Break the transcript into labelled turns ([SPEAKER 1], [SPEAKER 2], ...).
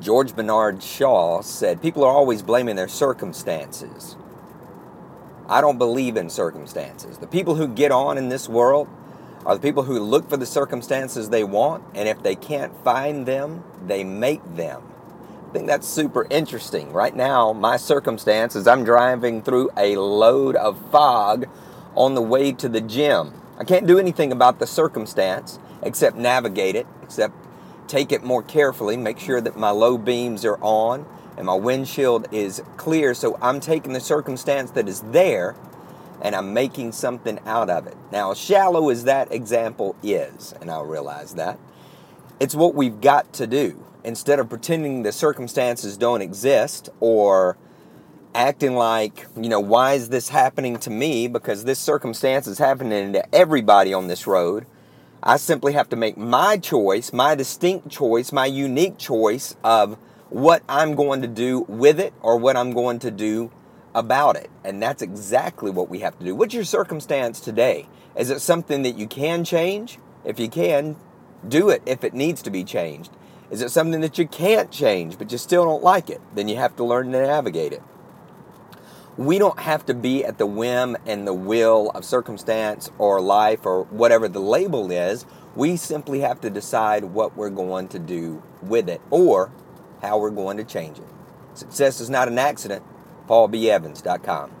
[SPEAKER 1] George Bernard Shaw said, People are always blaming their circumstances. I don't believe in circumstances. The people who get on in this world are the people who look for the circumstances they want, and if they can't find them, they make them. I think that's super interesting. Right now, my circumstance is I'm driving through a load of fog on the way to the gym. I can't do anything about the circumstance except navigate it, except take it more carefully, make sure that my low beams are on and my windshield is clear. So I'm taking the circumstance that is there and I'm making something out of it. Now, shallow as that example is, and I'll realize that, it's what we've got to do. Instead of pretending the circumstances don't exist or acting like, you know, why is this happening to me? Because this circumstance is happening to everybody on this road. I simply have to make my choice, my distinct choice, my unique choice of what I'm going to do with it or what I'm going to do about it. And that's exactly what we have to do. What's your circumstance today? Is it something that you can change? If you can, do it if it needs to be changed. Is it something that you can't change but you still don't like it? Then you have to learn to navigate it. We don't have to be at the whim and the will of circumstance or life or whatever the label is. We simply have to decide what we're going to do with it or how we're going to change it. Success is not an accident. PaulBEvans.com.